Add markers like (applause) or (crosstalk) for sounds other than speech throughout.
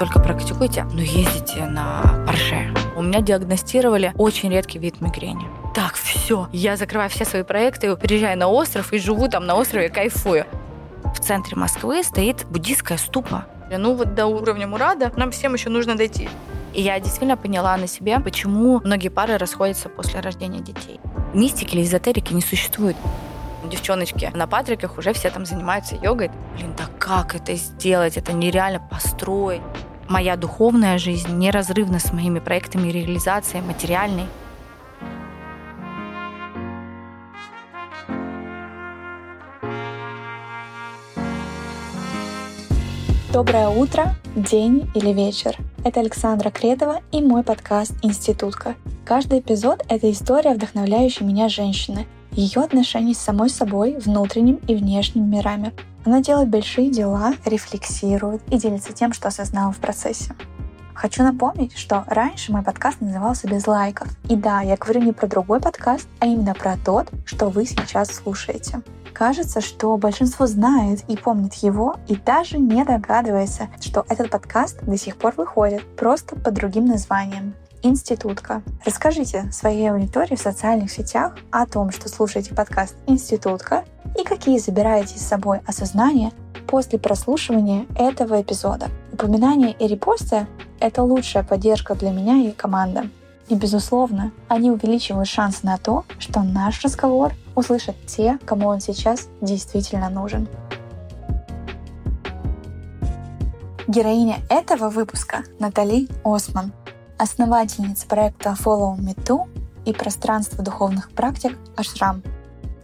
столько практикуете, но ездите на Порше. У меня диагностировали очень редкий вид мигрени. Так, все, я закрываю все свои проекты, приезжаю на остров и живу там на острове, кайфую. В центре Москвы стоит буддийская ступа. Ну вот до уровня Мурада нам всем еще нужно дойти. И я действительно поняла на себе, почему многие пары расходятся после рождения детей. Мистики или эзотерики не существует. Девчоночки на Патриках уже все там занимаются йогой. Блин, да как это сделать? Это нереально построить. Моя духовная жизнь неразрывна с моими проектами и реализацией материальной. Доброе утро, день или вечер. Это Александра Кредова и мой подкаст «Институтка». Каждый эпизод — это история вдохновляющей меня женщины, ее отношений с самой собой, внутренним и внешним мирами. Она делает большие дела, рефлексирует и делится тем, что осознала в процессе. Хочу напомнить, что раньше мой подкаст назывался «Без лайков». И да, я говорю не про другой подкаст, а именно про тот, что вы сейчас слушаете. Кажется, что большинство знает и помнит его, и даже не догадывается, что этот подкаст до сих пор выходит, просто под другим названием Институтка. Расскажите своей аудитории в социальных сетях о том, что слушаете подкаст Институтка и какие забираете с собой осознания после прослушивания этого эпизода. Упоминание и репосты — это лучшая поддержка для меня и команды. И, безусловно, они увеличивают шанс на то, что наш разговор услышат те, кому он сейчас действительно нужен. Героиня этого выпуска — Натали Осман, основательница проекта Follow Me Too и пространства духовных практик Ашрам.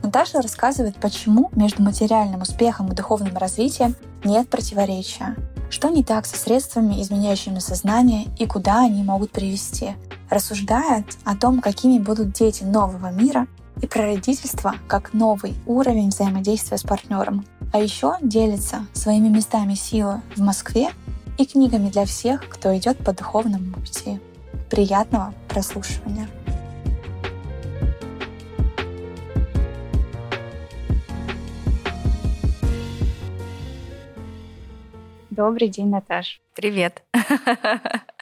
Наташа рассказывает, почему между материальным успехом и духовным развитием нет противоречия, что не так со средствами, изменяющими сознание и куда они могут привести. Рассуждает о том, какими будут дети нового мира и про родительство как новый уровень взаимодействия с партнером. А еще делится своими местами силы в Москве и книгами для всех, кто идет по духовному пути. Приятного прослушивания! Добрый день, Наташ. Привет. (laughs)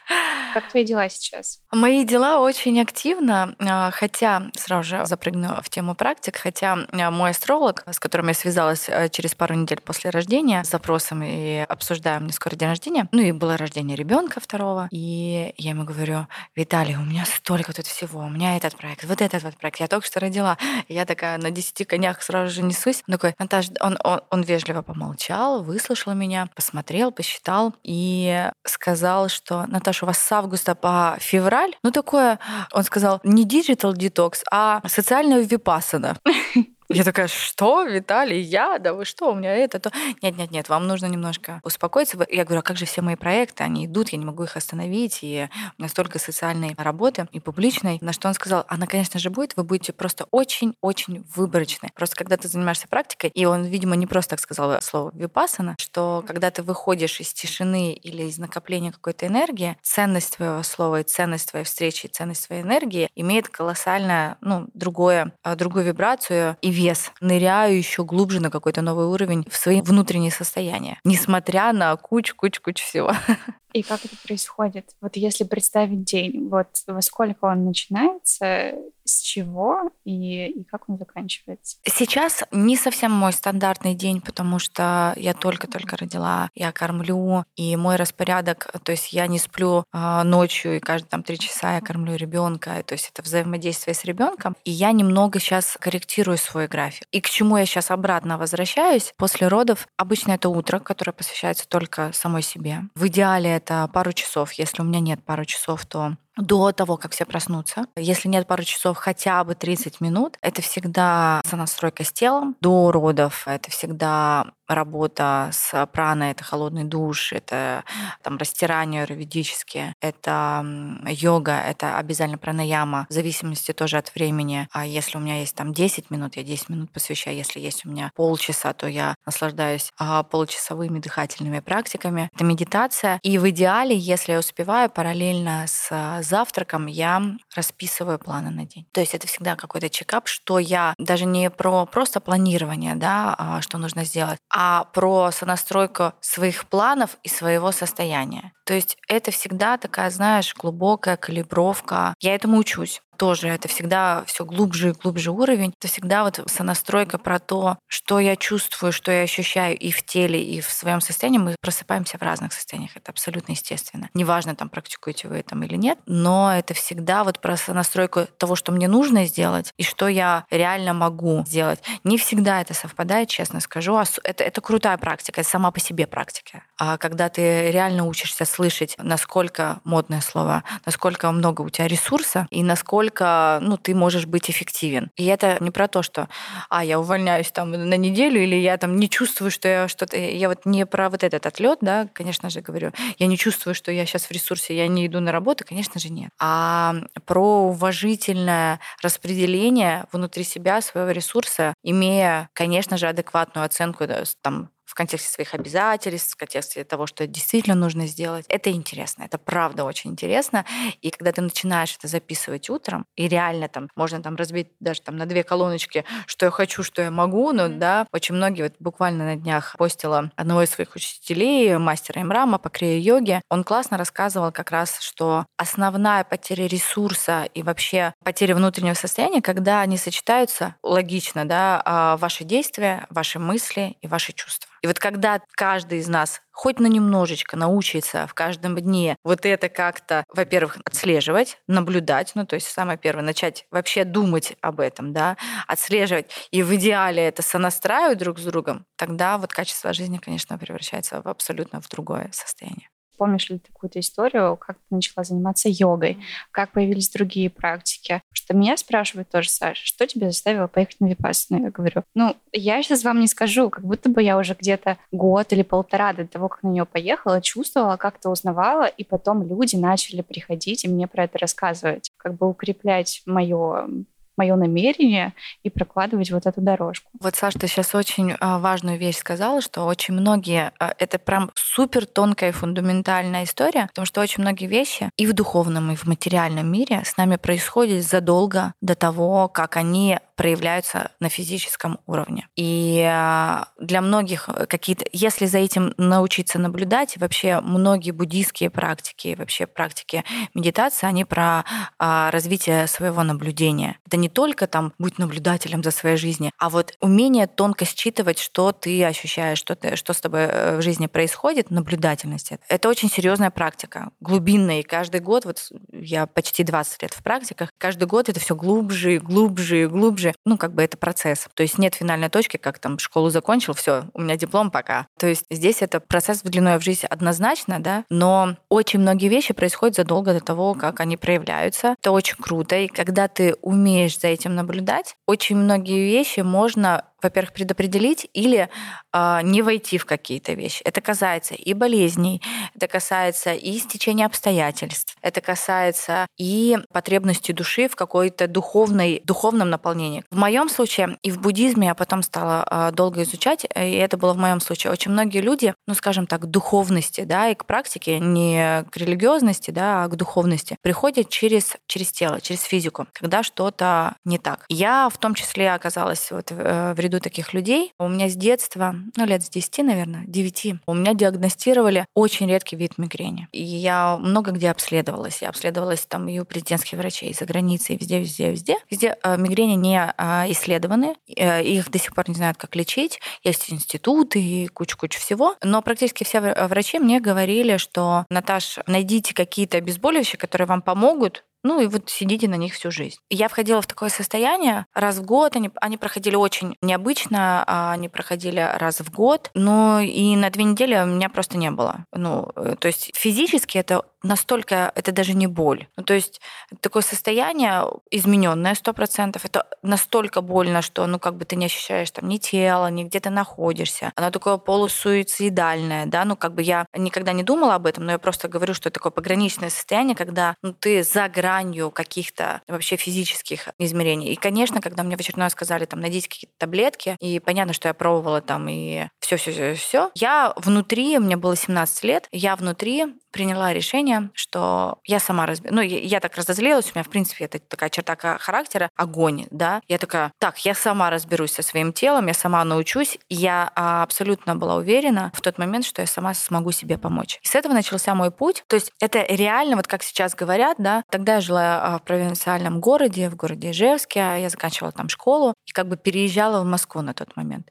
Как твои дела сейчас? Мои дела очень активно, а, хотя сразу же запрыгну в тему практик, хотя а, мой астролог, с которым я связалась а, через пару недель после рождения с запросом и обсуждаем мне скоро день рождения, ну и было рождение ребенка второго, и я ему говорю, Виталий, у меня столько тут всего, у меня этот проект, вот этот вот проект, я только что родила, я такая на десяти конях сразу же несусь, он такой, Наташа, он, он, он вежливо помолчал, выслушал меня, посмотрел, посчитал и сказал, что Наташа, у вас с августа по февраль, ну такое, он сказал, не digital detox, а социальная випасана. (laughs) Я такая, что, Виталий, я? Да вы что, у меня это, то. Нет, нет, нет, вам нужно немножко успокоиться. Я говорю, а как же все мои проекты? Они идут, я не могу их остановить, и у меня столько социальной работы и публичной. На что он сказал, она, конечно же, будет, вы будете просто очень-очень выборочны. Просто когда ты занимаешься практикой, и он, видимо, не просто так сказал слово випасана, что когда ты выходишь из тишины или из накопления какой-то энергии, ценность твоего слова и ценность твоей встречи, и ценность твоей энергии имеет колоссально, ну, другое, а, другую вибрацию и вес, ныряю еще глубже на какой-то новый уровень в свои внутренние состояния, несмотря на кучу-кучу-кучу всего. (laughs) И как это происходит? Вот если представить день, вот во сколько он начинается, с чего и, и как он заканчивается? Сейчас не совсем мой стандартный день, потому что я только-только родила, я кормлю, и мой распорядок, то есть я не сплю э, ночью, и каждые там три часа я кормлю ребенка, то есть это взаимодействие с ребенком, и я немного сейчас корректирую свой график. И к чему я сейчас обратно возвращаюсь? После родов обычно это утро, которое посвящается только самой себе. В идеале это пару часов. Если у меня нет пару часов, то до того, как все проснутся. Если нет пару часов, хотя бы 30 минут. Это всегда сонастройка с телом. До родов это всегда работа с праной, это холодный душ, это там растирание юридические, это йога, это обязательно пранаяма, в зависимости тоже от времени. А если у меня есть там 10 минут, я 10 минут посвящаю. Если есть у меня полчаса, то я наслаждаюсь а, получасовыми дыхательными практиками. Это медитация. И в идеале, если я успеваю, параллельно с а, завтраком я расписываю планы на день. То есть это всегда какой-то чекап, что я даже не про просто планирование, да, а, что нужно сделать, а про сонастройку своих планов и своего состояния. То есть это всегда такая, знаешь, глубокая калибровка. Я этому учусь тоже это всегда все глубже и глубже уровень. Это всегда вот сонастройка про то, что я чувствую, что я ощущаю и в теле, и в своем состоянии. Мы просыпаемся в разных состояниях. Это абсолютно естественно. Неважно, там практикуете вы там или нет, но это всегда вот про сонастройку того, что мне нужно сделать и что я реально могу сделать. Не всегда это совпадает, честно скажу. Это, это крутая практика, это сама по себе практика. А когда ты реально учишься слышать, насколько, модное слово, насколько много у тебя ресурса и насколько ну, ты можешь быть эффективен. И это не про то, что а, я увольняюсь там на неделю, или я там не чувствую, что я что-то... Я вот не про вот этот отлет, да, конечно же, говорю. Я не чувствую, что я сейчас в ресурсе, я не иду на работу, конечно же, нет. А про уважительное распределение внутри себя своего ресурса, имея, конечно же, адекватную оценку там, в контексте своих обязательств, в контексте того, что действительно нужно сделать. Это интересно, это правда очень интересно. И когда ты начинаешь это записывать утром, и реально там можно там разбить даже там на две колоночки, что я хочу, что я могу, но да, очень многие, вот буквально на днях постила одного из своих учителей, мастера Имрама по крия-йоге, он классно рассказывал как раз, что основная потеря ресурса и вообще потеря внутреннего состояния, когда они сочетаются логично, да, а, ваши действия, ваши мысли и ваши чувства. И вот когда каждый из нас хоть на немножечко научится в каждом дне вот это как-то, во-первых, отслеживать, наблюдать, ну, то есть самое первое, начать вообще думать об этом, да, отслеживать, и в идеале это сонастраивать друг с другом, тогда вот качество жизни, конечно, превращается в абсолютно в другое состояние. Помнишь ли ты какую-то историю, как ты начала заниматься йогой, как появились другие практики? Что меня спрашивают тоже, Саша, что тебя заставило поехать на Випассану? Я говорю, ну, я сейчас вам не скажу, как будто бы я уже где-то год или полтора до того, как на нее поехала, чувствовала, как-то узнавала, и потом люди начали приходить и мне про это рассказывать, как бы укреплять мое мое намерение и прокладывать вот эту дорожку. Вот, Саша, ты сейчас очень а, важную вещь сказала, что очень многие, а, это прям супер тонкая фундаментальная история, потому что очень многие вещи и в духовном, и в материальном мире с нами происходят задолго до того, как они проявляются на физическом уровне. И а, для многих какие-то, если за этим научиться наблюдать, вообще многие буддийские практики, вообще практики медитации, они про развитие своего наблюдения. Это не только там быть наблюдателем за своей жизнью, а вот умение тонко считывать, что ты ощущаешь, что, ты, что с тобой э, в жизни происходит, наблюдательность. Это очень серьезная практика, глубинная. И каждый год, вот я почти 20 лет в практиках, каждый год это все глубже, глубже, глубже. Ну, как бы это процесс. То есть нет финальной точки, как там школу закончил, все, у меня диплом пока. То есть здесь это процесс длиной в жизнь однозначно, да, но очень многие вещи происходят задолго до того, как они проявляются. Это очень круто. И когда ты умеешь за этим наблюдать, очень многие вещи можно во-первых, предопределить или э, не войти в какие-то вещи. Это касается и болезней, это касается и стечения обстоятельств, это касается и потребности души в какой-то духовной, духовном наполнении. В моем случае и в буддизме я потом стала э, долго изучать, и это было в моем случае. Очень многие люди, ну, скажем так, к духовности, да, и к практике, не к религиозности, да, а к духовности, приходят через, через тело, через физику, когда что-то не так. Я в том числе оказалась вот э, в ряду ряду таких людей. У меня с детства, ну, лет с 10, наверное, 9, у меня диагностировали очень редкий вид мигрени. И я много где обследовалась. Я обследовалась там и у президентских врачей, и за границей, и везде, везде, везде. Везде э, мигрени не э, исследованы, э, их до сих пор не знают, как лечить. Есть институты и куча-куча всего. Но практически все врачи мне говорили, что, Наташ, найдите какие-то обезболивающие, которые вам помогут ну и вот сидите на них всю жизнь. Я входила в такое состояние раз в год. Они, они проходили очень необычно, а они проходили раз в год. Но и на две недели у меня просто не было. Ну, э, то есть физически это настолько, это даже не боль. Ну, то есть такое состояние измененное сто процентов. Это настолько больно, что ну как бы ты не ощущаешь там ни тела, ни где ты находишься. Оно такое полусуицидальное, да, ну как бы я никогда не думала об этом, но я просто говорю, что это такое пограничное состояние, когда ну, ты за гранью каких-то вообще физических измерений. И, конечно, когда мне в очередной сказали, там, найдите какие-то таблетки, и понятно, что я пробовала там и все, все, все, все. Я внутри, мне было 17 лет, я внутри приняла решение, что я сама разберусь. Ну, я, я так разозлилась, у меня, в принципе, это такая черта характера, огонь, да. Я такая, так, я сама разберусь со своим телом, я сама научусь. Я а, абсолютно была уверена в тот момент, что я сама смогу себе помочь. И с этого начался мой путь. То есть это реально, вот как сейчас говорят, да, тогда я жила а, в провинциальном городе, в городе Ижевске, я заканчивала там школу и как бы переезжала в Москву на тот момент.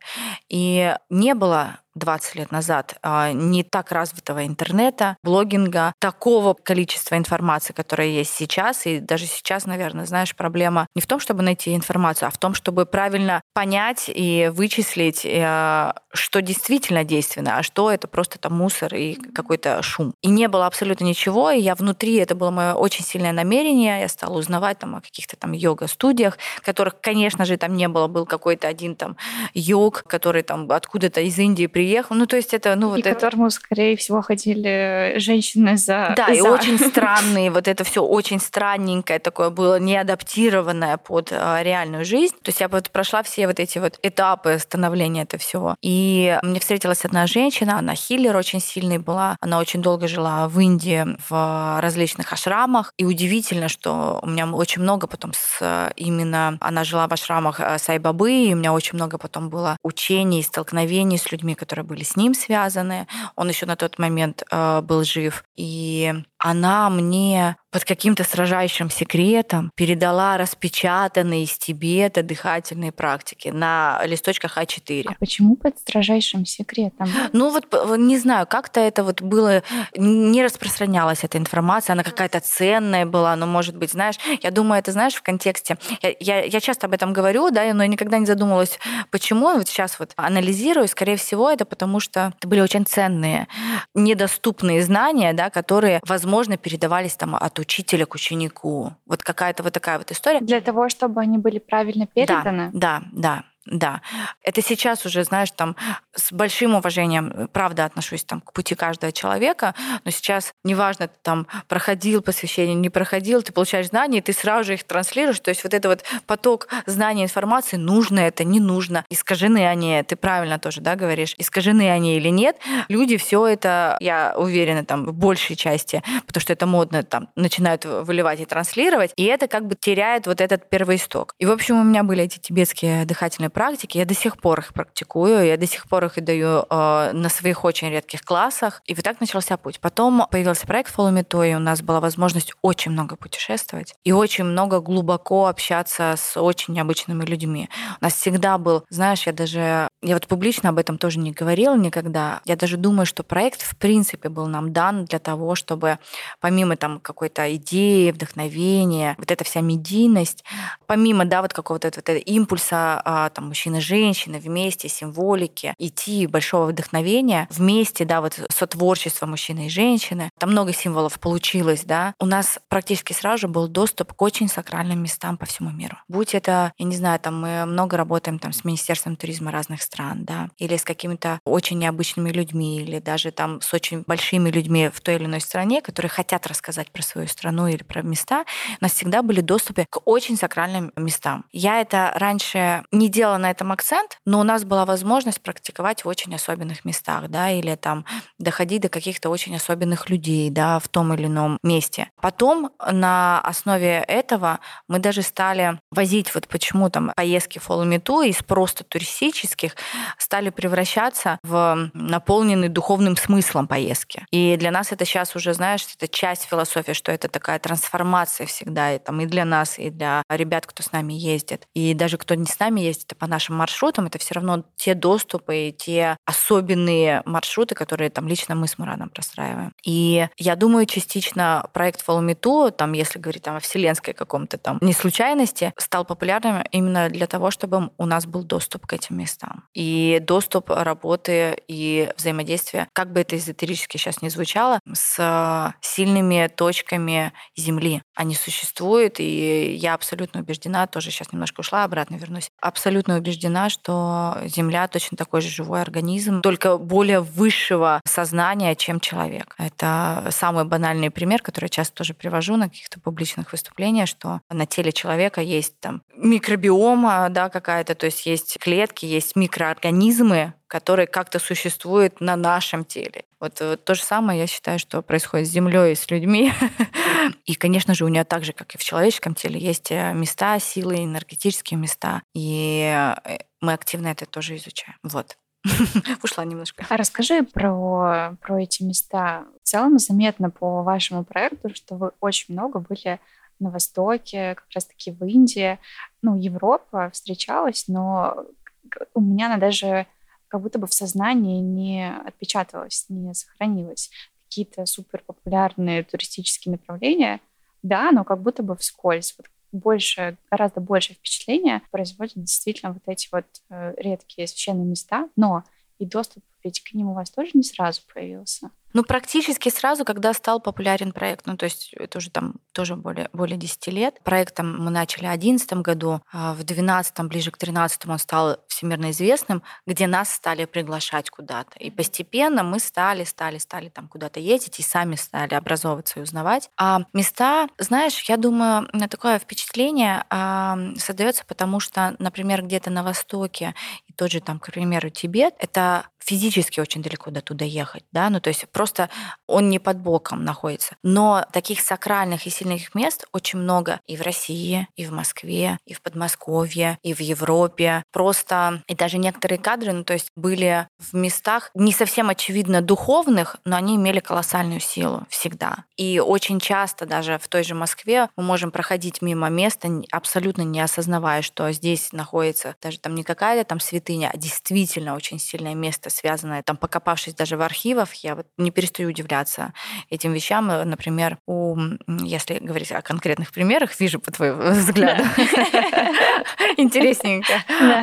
И не было 20 лет назад а, не так развитого интернета, блогинга, такого количества информации, которая есть сейчас. И даже сейчас, наверное, знаешь, проблема не в том, чтобы найти информацию, а в том, чтобы правильно понять и вычислить, э, что действительно действенно, а что это просто там мусор и какой-то шум. И не было абсолютно ничего, и я внутри, это было мое очень сильное намерение, я стала узнавать там о каких-то там йога-студиях, которых, конечно же, там не было, был какой-то один там йог, который там откуда-то из Индии приехал, приехал. Ну, то есть это, ну, вот и это... которому, скорее всего, ходили женщины за... Да, за. и очень (laughs) странные, вот это все очень странненькое такое было, не адаптированное под а, реальную жизнь. То есть я вот прошла все вот эти вот этапы становления этого всего. И мне встретилась одна женщина, она хиллер очень сильный была, она очень долго жила в Индии в различных ашрамах. И удивительно, что у меня очень много потом с именно... Она жила в ашрамах э, Сайбабы, и у меня очень много потом было учений, столкновений с людьми, которые которые были с ним связаны. Он еще на тот момент э, был жив. И она мне под каким-то сражающим секретом передала распечатанные из Тибета дыхательные практики на листочках А4. А почему под строжайшим секретом? Ну вот не знаю, как-то это вот было, не распространялась эта информация, она какая-то ценная была, но может быть, знаешь, я думаю, это знаешь в контексте, я, я, я часто об этом говорю, да, но я никогда не задумывалась, почему, вот сейчас вот анализирую, скорее всего, это потому что это были очень ценные, недоступные знания, да, которые, возможно, передавались там от учителя к ученику. Вот какая-то вот такая вот история. Для того, чтобы они были правильно переданы? Да, да, да. Да, это сейчас уже, знаешь, там с большим уважением, правда, отношусь там к пути каждого человека, но сейчас неважно, ты там проходил посвящение, не проходил, ты получаешь знания, и ты сразу же их транслируешь, то есть вот это вот поток знаний, информации, нужно это, не нужно, искажены они, ты правильно тоже, да, говоришь, искажены они или нет, люди все это, я уверена, там в большей части, потому что это модно, там начинают выливать и транслировать, и это как бы теряет вот этот первоисток. И, в общем, у меня были эти тибетские дыхательные практики, я до сих пор их практикую, я до сих пор их и даю э, на своих очень редких классах. И вот так начался путь. Потом появился проект Follow Me To, и у нас была возможность очень много путешествовать и очень много глубоко общаться с очень необычными людьми. У нас всегда был, знаешь, я даже, я вот публично об этом тоже не говорила никогда. Я даже думаю, что проект в принципе был нам дан для того, чтобы помимо там какой-то идеи, вдохновения, вот эта вся медийность, помимо, да, вот какого-то вот этого импульса а, там, там мужчины и женщины вместе, символики, идти большого вдохновения вместе, да, вот сотворчество мужчины и женщины. Там много символов получилось, да. У нас практически сразу же был доступ к очень сакральным местам по всему миру. Будь это, я не знаю, там мы много работаем там с Министерством туризма разных стран, да, или с какими-то очень необычными людьми, или даже там с очень большими людьми в той или иной стране, которые хотят рассказать про свою страну или про места, у нас всегда были доступы к очень сакральным местам. Я это раньше не делала делала на этом акцент, но у нас была возможность практиковать в очень особенных местах, да, или там доходить до каких-то очень особенных людей, да, в том или ином месте. Потом на основе этого мы даже стали возить, вот почему там поездки Follow Me To из просто туристических стали превращаться в наполненный духовным смыслом поездки. И для нас это сейчас уже, знаешь, это часть философии, что это такая трансформация всегда, и, там, и для нас, и для ребят, кто с нами ездит. И даже кто не с нами ездит, по нашим маршрутам, это все равно те доступы, те особенные маршруты, которые там лично мы с Мураном простраиваем. И я думаю, частично проект To, там, если говорить там, о вселенской каком-то там не случайности, стал популярным именно для того, чтобы у нас был доступ к этим местам. И доступ работы и взаимодействия, как бы это эзотерически сейчас не звучало, с сильными точками Земли. Они существуют, и я абсолютно убеждена, тоже сейчас немножко ушла, обратно вернусь, абсолютно абсолютно убеждена, что Земля точно такой же живой организм, только более высшего сознания, чем человек. Это самый банальный пример, который я часто тоже привожу на каких-то публичных выступлениях, что на теле человека есть там микробиома, да, какая-то, то есть есть клетки, есть микроорганизмы, который как-то существует на нашем теле. Вот, вот то же самое, я считаю, что происходит с Землей и с людьми. (laughs) И, конечно же, у нее так же, как и в человеческом теле, есть э, места силы, энергетические места. И э, мы активно это тоже изучаем. Вот. (laughs) Ушла немножко. А расскажи про, про эти места. В целом заметно по вашему проекту, что вы очень много были на Востоке, как раз-таки в Индии. Ну, Европа встречалась, но у меня она даже как будто бы в сознании не отпечаталась, не сохранилась. Какие-то супер популярные туристические направления, да, но как будто бы вскользь. Вот больше, гораздо больше впечатления производят действительно вот эти вот э, редкие священные места, но и доступ ведь к ним у вас тоже не сразу появился. Ну, практически сразу, когда стал популярен проект. Ну, то есть это уже там тоже более, более 10 лет. Проектом мы начали в 2011 году. А в 2012, ближе к 2013 он стал всемирно известным, где нас стали приглашать куда-то. И постепенно мы стали, стали, стали там куда-то ездить и сами стали образовываться и узнавать. А места, знаешь, я думаю, такое впечатление а, создается, потому что, например, где-то на Востоке, и тот же там, к примеру, Тибет, это физически очень далеко до туда ехать, да, ну то есть просто он не под боком находится. Но таких сакральных и сильных мест очень много и в России, и в Москве, и в Подмосковье, и в Европе. Просто и даже некоторые кадры, ну то есть были в местах не совсем очевидно духовных, но они имели колоссальную силу всегда. И очень часто даже в той же Москве мы можем проходить мимо места, абсолютно не осознавая, что здесь находится даже там не какая-то там святыня, а действительно очень сильное место связанное, там, покопавшись даже в архивах, я вот не перестаю удивляться этим вещам. Например, у, если говорить о конкретных примерах, вижу по твоему взгляду, (laughs) интересненько.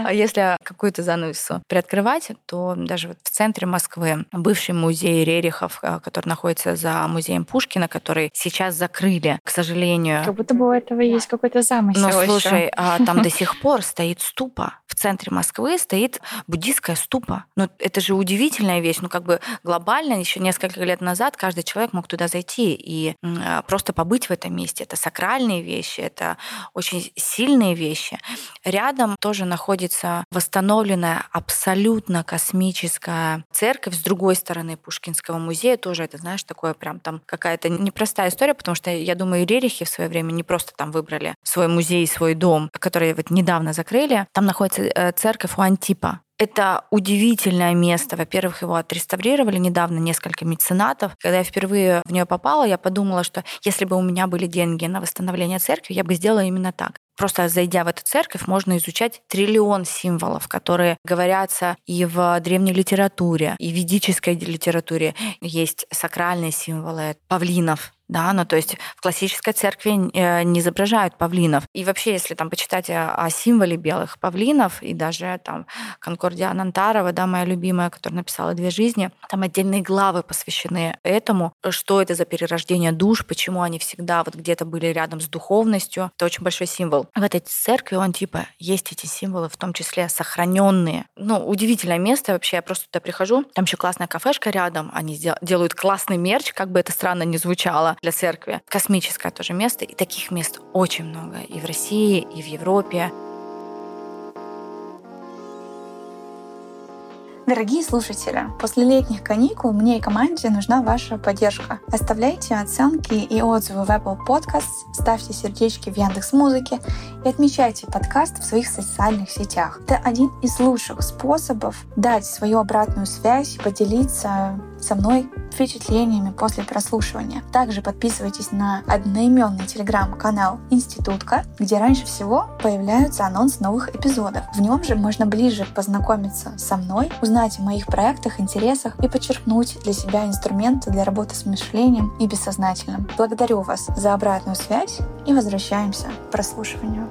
А если какую-то занавесу приоткрывать, то даже вот в центре Москвы бывший музей Рерихов, а, который находится за музеем Пушкина, который сейчас закрыли, к сожалению. Как будто бы у этого есть какой-то замысел. Но слушай, а там до (laughs) сих пор стоит ступа. В центре Москвы стоит буддийская ступа. Ну, это это же удивительная вещь. Ну, как бы глобально, еще несколько лет назад каждый человек мог туда зайти и а, просто побыть в этом месте. Это сакральные вещи, это очень сильные вещи. Рядом тоже находится восстановленная абсолютно космическая церковь с другой стороны Пушкинского музея. Тоже это, знаешь, такое прям там какая-то непростая история, потому что, я думаю, Рерихи в свое время не просто там выбрали свой музей, свой дом, который вот недавно закрыли. Там находится э, церковь у Антипа, это удивительное место. Во-первых, его отреставрировали недавно несколько меценатов. Когда я впервые в нее попала, я подумала, что если бы у меня были деньги на восстановление церкви, я бы сделала именно так. Просто зайдя в эту церковь, можно изучать триллион символов, которые говорятся и в древней литературе, и в ведической литературе. Есть сакральные символы павлинов, да, ну то есть в классической церкви э, не изображают павлинов. И вообще, если там почитать о, символе белых павлинов, и даже там Конкордия Анантарова, да, моя любимая, которая написала «Две жизни», там отдельные главы посвящены этому, что это за перерождение душ, почему они всегда вот где-то были рядом с духовностью. Это очень большой символ. В этой церкви он типа есть эти символы, в том числе сохраненные. Ну, удивительное место вообще. Я просто туда прихожу, там еще классная кафешка рядом, они делают классный мерч, как бы это странно ни звучало для церкви. Космическое тоже место, и таких мест очень много и в России, и в Европе. Дорогие слушатели, после летних каникул мне и команде нужна ваша поддержка. Оставляйте оценки и отзывы в Apple Podcasts, ставьте сердечки в Яндекс Музыке и отмечайте подкаст в своих социальных сетях. Это один из лучших способов дать свою обратную связь, поделиться со мной впечатлениями после прослушивания. Также подписывайтесь на одноименный телеграм-канал Институтка, где раньше всего появляются анонсы новых эпизодов. В нем же можно ближе познакомиться со мной, узнать о моих проектах, интересах и подчеркнуть для себя инструменты для работы с мышлением и бессознательным. Благодарю вас за обратную связь и возвращаемся к прослушиванию.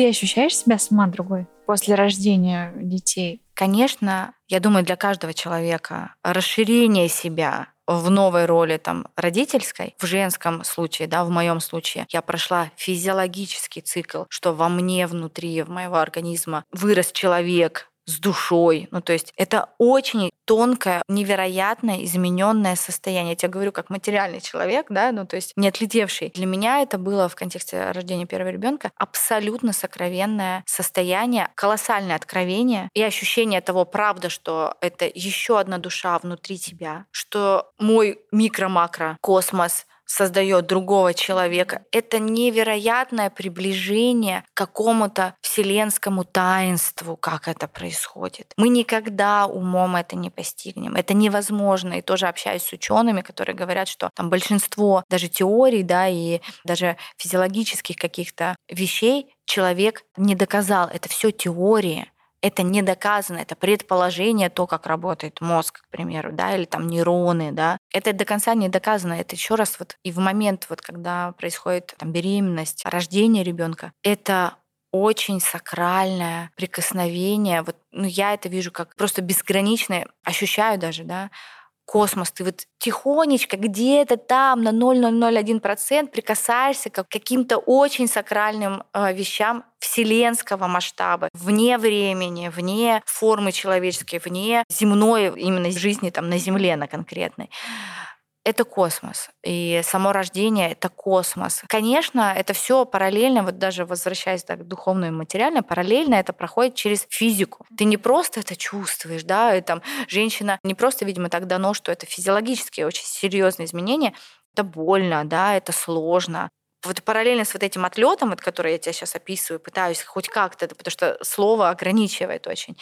Ты ощущаешь себя сама другой после рождения детей? Конечно, я думаю, для каждого человека расширение себя в новой роли там родительской, в женском случае, да, в моем случае, я прошла физиологический цикл, что во мне внутри, в моего организма вырос человек, с душой. Ну, то есть это очень тонкое, невероятное, измененное состояние. Я тебе говорю, как материальный человек, да, ну, то есть не отлетевший. Для меня это было в контексте рождения первого ребенка абсолютно сокровенное состояние, колоссальное откровение и ощущение того, правда, что это еще одна душа внутри тебя, что мой микро-макро космос создает другого человека. Это невероятное приближение к какому-то вселенскому таинству, как это происходит. Мы никогда умом это не постигнем. Это невозможно. И тоже общаюсь с учеными, которые говорят, что там большинство даже теорий, да, и даже физиологических каких-то вещей человек не доказал. Это все теории это не доказано, это предположение, то, как работает мозг, к примеру, да, или там нейроны, да. Это до конца не доказано. Это еще раз вот и в момент, вот когда происходит там беременность, рождение ребенка, это очень сакральное прикосновение. Вот, ну, я это вижу как просто безграничное, ощущаю даже, да, космос, ты вот тихонечко где-то там на 0,001% прикасаешься к каким-то очень сакральным э, вещам вселенского масштаба, вне времени, вне формы человеческой, вне земной именно жизни там на Земле на конкретной это космос. И само рождение — это космос. Конечно, это все параллельно, вот даже возвращаясь так, к духовному и материальному, параллельно это проходит через физику. Ты не просто это чувствуешь, да, и там женщина не просто, видимо, так дано, что это физиологические очень серьезные изменения, это больно, да, это сложно. Вот параллельно с вот этим отлетом, вот, который я тебя сейчас описываю, пытаюсь хоть как-то, потому что слово ограничивает очень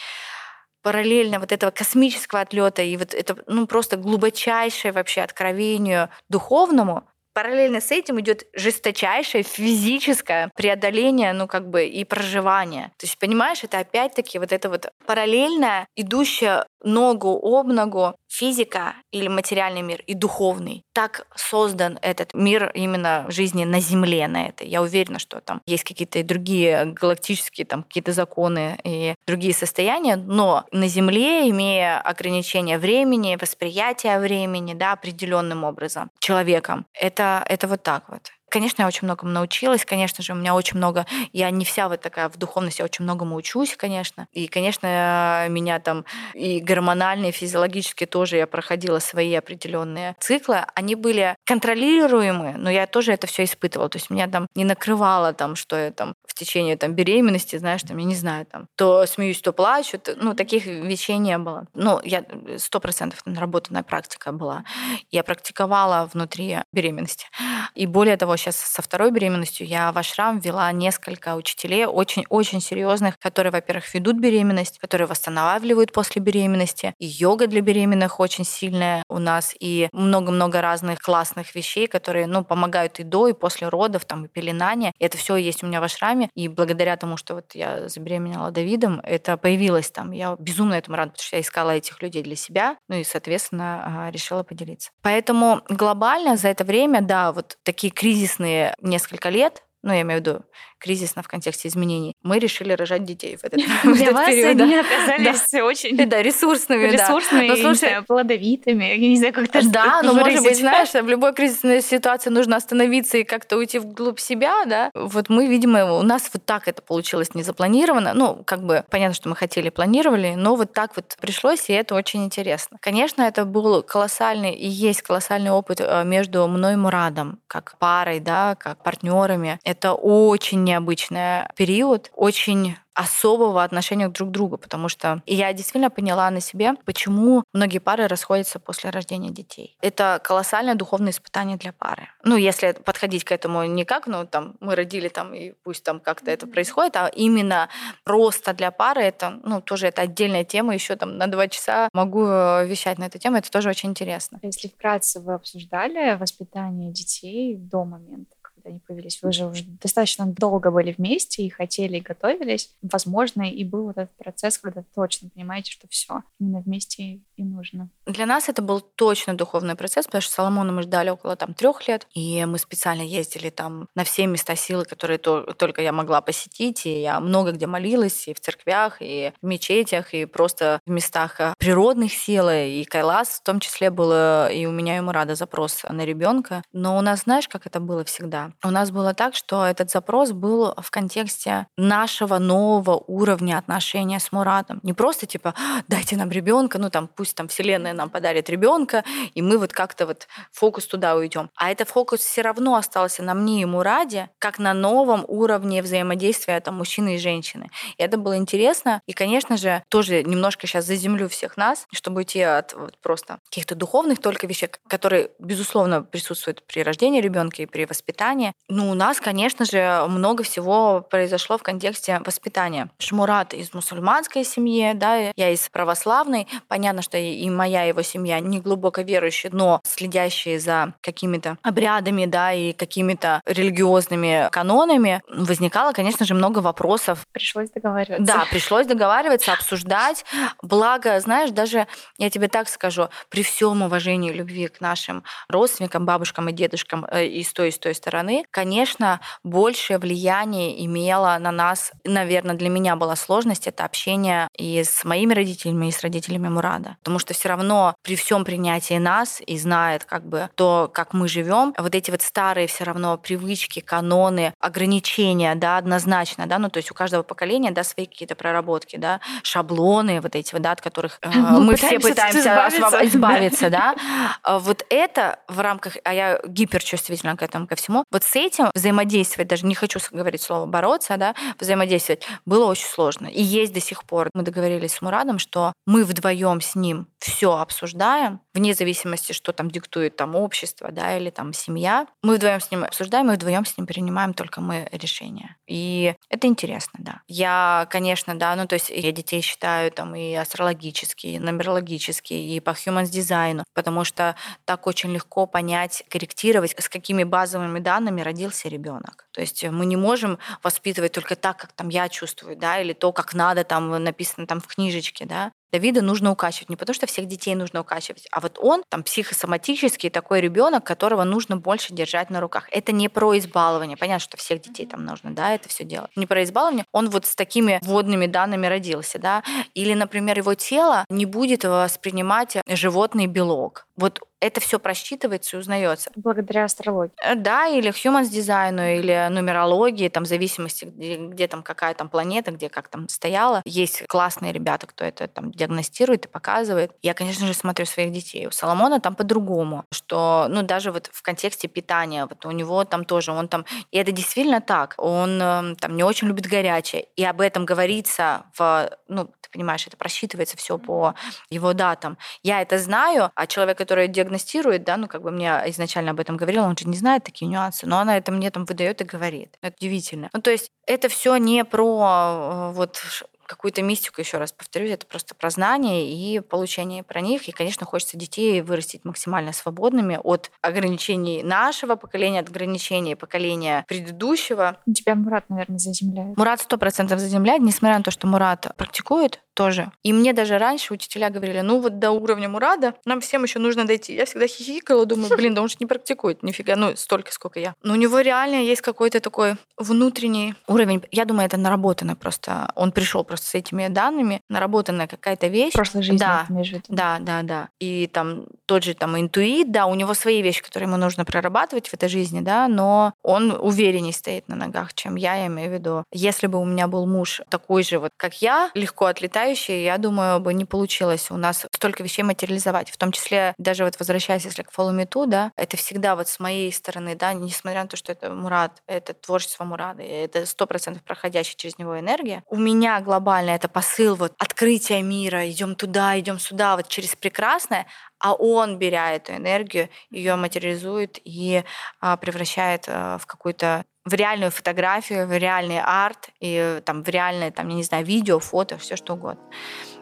параллельно вот этого космического отлета и вот это ну, просто глубочайшее вообще откровению духовному, параллельно с этим идет жесточайшее физическое преодоление, ну как бы и проживание. То есть, понимаешь, это опять-таки вот это вот параллельно идущее ногу об ногу физика или материальный мир и духовный. Так создан этот мир именно жизни на Земле на это. Я уверена, что там есть какие-то другие галактические там какие-то законы и другие состояния, но на Земле, имея ограничения времени, восприятия времени, да, определенным образом человеком, это, это вот так вот. Конечно, я очень многому научилась, конечно же, у меня очень много, я не вся вот такая в духовности, я очень многому учусь, конечно. И, конечно, меня там и гормональные, и физиологически тоже я проходила свои определенные циклы. Они были контролируемые, но я тоже это все испытывала. То есть меня там не накрывало там, что я там в течение там беременности, знаешь, там, я не знаю, там, то смеюсь, то плачу. То, ну, таких вещей не было. Ну, я сто процентов наработанная практика была. Я практиковала внутри беременности. И более того, сейчас со второй беременностью я в ашрам вела несколько учителей очень-очень серьезных, которые, во-первых, ведут беременность, которые восстанавливают после беременности. И йога для беременных очень сильная у нас, и много-много разных классных вещей, которые, ну, помогают и до, и после родов, там, и пеленания. Это все есть у меня в ашраме. И благодаря тому, что вот я забеременела Давидом, это появилось там. Я безумно этому рада, потому что я искала этих людей для себя, ну и, соответственно, а, решила поделиться. Поэтому глобально за это время, да, вот такие кризисы кризисные несколько лет, ну, я имею в виду кризисно в контексте изменений, мы решили рожать детей в этот, (laughs) в Для вас период. они оказались да. очень да, ресурсными. Ресурсными, да. но, слушай, знаю, плодовитыми. Я не знаю, как это Да, (laughs) но, может быть, знаешь, (laughs) в любой кризисной ситуации нужно остановиться и как-то уйти вглубь себя, да. Вот мы, видимо, у нас вот так это получилось незапланированно. Ну, как бы понятно, что мы хотели, планировали, но вот так вот пришлось, и это очень интересно. Конечно, это был колоссальный и есть колоссальный опыт э, между мной и Мурадом, как парой, да, как партнерами. Это очень необычный период, очень особого отношения друг к другу, потому что я действительно поняла на себе, почему многие пары расходятся после рождения детей. Это колоссальное духовное испытание для пары. Ну, если подходить к этому не как, ну, там, мы родили там, и пусть там как-то это происходит, а именно просто для пары, это, ну, тоже это отдельная тема, еще там на два часа могу э, вещать на эту тему, это тоже очень интересно. Если вкратце вы обсуждали воспитание детей до момента, они появились. Вы же уже достаточно долго были вместе и хотели, и готовились. Возможно, и был вот этот процесс, когда точно понимаете, что все именно вместе и нужно. Для нас это был точно духовный процесс, потому что Соломона мы ждали около там трех лет, и мы специально ездили там на все места силы, которые то, только я могла посетить, и я много где молилась, и в церквях, и в мечетях, и просто в местах э, природных сил, и Кайлас в том числе было, и у меня ему рада запрос на ребенка. Но у нас, знаешь, как это было всегда? У нас было так, что этот запрос был в контексте нашего нового уровня отношения с Муратом. Не просто типа дайте нам ребенка, ну там пусть там Вселенная нам подарит ребенка, и мы вот как-то вот фокус туда уйдем. А этот фокус все равно остался на мне и Мураде, как на новом уровне взаимодействия там мужчины и женщины. И это было интересно. И, конечно же, тоже немножко сейчас заземлю всех нас, чтобы уйти от вот, просто каких-то духовных только вещей, которые, безусловно, присутствуют при рождении ребенка и при воспитании. Ну, у нас, конечно же, много всего произошло в контексте воспитания. Шмурат из мусульманской семьи, да, я из православной. Понятно, что и моя его семья не глубоко верующая, но следящие за какими-то обрядами, да, и какими-то религиозными канонами, возникало, конечно же, много вопросов. Пришлось договариваться. Да, пришлось договариваться, обсуждать. Благо, знаешь, даже я тебе так скажу, при всем уважении и любви к нашим родственникам, бабушкам и дедушкам э, и с той, и с той стороны, конечно, большее влияние имело на нас, наверное, для меня была сложность, это общение и с моими родителями, и с родителями Мурада. Потому что все равно при всем принятии нас и знает как бы то, как мы живем, вот эти вот старые все равно привычки, каноны, ограничения, да, однозначно, да, ну то есть у каждого поколения, да, свои какие-то проработки, да, шаблоны вот эти вот, да, от которых э, мы, мы все пытаемся избавиться, избавиться (laughs) да. А вот это в рамках, а я гиперчувствительна к этому ко всему, вот с этим взаимодействовать, даже не хочу говорить слово бороться, да, взаимодействовать было очень сложно. И есть до сих пор. Мы договорились с Мурадом, что мы вдвоем с ним все обсуждаем, вне зависимости, что там диктует там общество, да, или там семья. Мы вдвоем с ним обсуждаем, мы вдвоем с ним принимаем только мы решения. И это интересно, да. Я, конечно, да, ну то есть я детей считаю там и астрологически, и нумерологически, и по human дизайну, потому что так очень легко понять, корректировать, с какими базовыми данными родился ребенок. То есть мы не можем воспитывать только так, как там я чувствую, да, или то, как надо, там написано там в книжечке, да. Давида нужно укачивать. Не потому, что всех детей нужно укачивать, а вот он там психосоматический такой ребенок, которого нужно больше держать на руках. Это не про избалование. Понятно, что всех детей там нужно, да, это все делать. Не про избалование. Он вот с такими вводными данными родился, да. Или, например, его тело не будет воспринимать животный белок. Вот это все просчитывается и узнается. Благодаря астрологии. Э, да, или humans дизайну, или нумерологии, там, в зависимости, где, где там какая там планета, где как там стояла. Есть классные ребята, кто это там диагностирует и показывает. Я, конечно же, смотрю своих детей. У Соломона там по-другому, что, ну, даже вот в контексте питания, вот у него там тоже, он там, и это действительно так, он эм, там не очень любит горячее, и об этом говорится в, ну, ты понимаешь, это просчитывается все по его датам. Я это знаю, а человек, который диагностирует, да, ну, как бы мне изначально об этом говорила, он же не знает такие нюансы, но она это мне там выдает и говорит. Это удивительно. Ну, то есть это все не про э, вот какую-то мистику, еще раз повторюсь, это просто про знания и получение про них. И, конечно, хочется детей вырастить максимально свободными от ограничений нашего поколения, от ограничений поколения предыдущего. Тебя Мурат, наверное, заземляет. Мурат сто процентов заземляет, несмотря на то, что Мурат практикует тоже. И мне даже раньше учителя говорили, ну вот до уровня Мурада нам всем еще нужно дойти. Я всегда хихикала, думаю, блин, да он же не практикует нифига, ну столько, сколько я. Но у него реально есть какой-то такой внутренний уровень. Я думаю, это наработано просто. Он пришел просто с этими данными, наработанная какая-то вещь. В прошлой жизни, да, да, да, да. И там тот же там интуит, да, у него свои вещи, которые ему нужно прорабатывать в этой жизни, да, но он увереннее стоит на ногах, чем я, я имею в виду. Если бы у меня был муж такой же, вот как я, легко отлетающий, я думаю, бы не получилось у нас столько вещей материализовать. В том числе, даже вот возвращаясь, если к Follow Me Too, да, это всегда вот с моей стороны, да, несмотря на то, что это Мурат, это творчество Мурада, это сто процентов проходящая через него энергия. У меня глобально это посыл вот открытия мира, идем туда, идем сюда, вот через прекрасное, а он, беря эту энергию, ее материализует и а, превращает а, в какую-то в реальную фотографию, в реальный арт и там в реальное, там, я не знаю, видео, фото, все что угодно.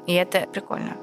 И это прикольно.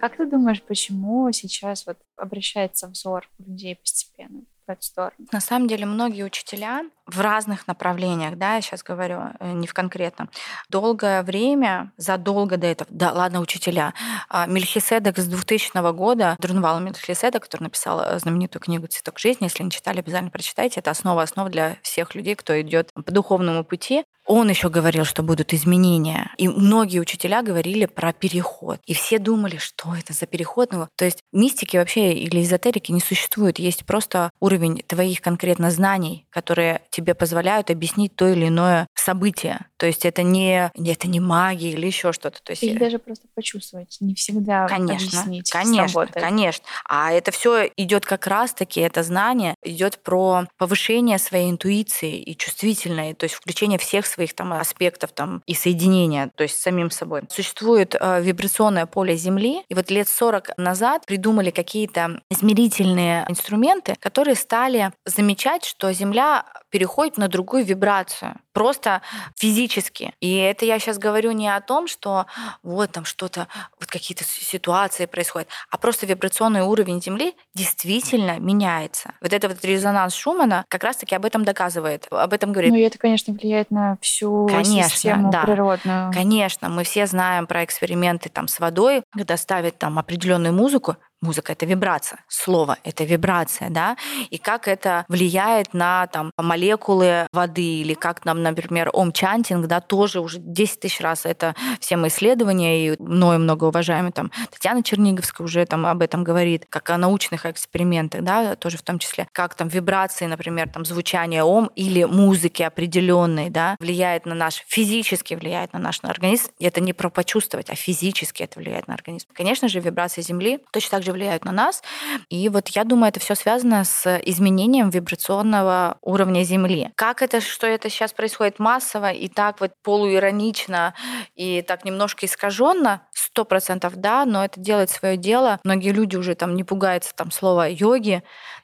Как ты думаешь, почему сейчас вот обращается взор людей постепенно в эту сторону? На самом деле многие учителя в разных направлениях, да, я сейчас говорю, э, не в конкретном. Долгое время, задолго до этого, да, ладно, учителя, а, Мельхиседек с 2000 года, Друнвал Мельхиседек, который написал э, знаменитую книгу «Цветок жизни», если не читали, обязательно прочитайте, это основа основ для всех людей, кто идет по духовному пути. Он еще говорил, что будут изменения. И многие учителя говорили про переход. И все думали, что это за переход. Ну, то есть мистики вообще или эзотерики не существует. Есть просто уровень твоих конкретно знаний, которые тебе позволяют объяснить то или иное событие. То есть это не, это не магия или еще что-то. То есть... Или даже просто почувствовать. Не всегда конечно, объяснить. Конечно, конечно. А это все идет как раз-таки, это знание идет про повышение своей интуиции и чувствительной, то есть включение всех своих там аспектов там и соединения, то есть с самим собой. Существует э, вибрационное поле Земли, и вот лет 40 назад придумали какие-то измерительные инструменты, которые стали замечать, что Земля переходит на другую вибрацию просто физически. И это я сейчас говорю не о том, что вот там что-то, вот какие-то ситуации происходят, а просто вибрационный уровень Земли действительно меняется. Вот это вот резонанс Шумана как раз-таки об этом доказывает, об этом говорит. Ну и это, конечно, влияет на всю конечно, систему да. природную. Конечно, мы все знаем про эксперименты там с водой, когда ставят там определенную музыку, Музыка — это вибрация, слово — это вибрация, да, и как это влияет на там, молекулы воды, или как нам, например, ом-чантинг, да, тоже уже 10 тысяч раз это все мои исследования, и мною много уважаемый там Татьяна Черниговская уже там об этом говорит, как о научных экспериментах, да, тоже в том числе, как там вибрации, например, там звучание ом или музыки определенной, да, влияет на наш, физически влияет на наш организм, и это не про почувствовать, а физически это влияет на организм. Конечно же, вибрации Земли точно так же влияют на нас. И вот я думаю, это все связано с изменением вибрационного уровня Земли. Как это, что это сейчас происходит массово и так вот полуиронично и так немножко искаженно, сто процентов да, но это делает свое дело. Многие люди уже там не пугаются там слова йоги,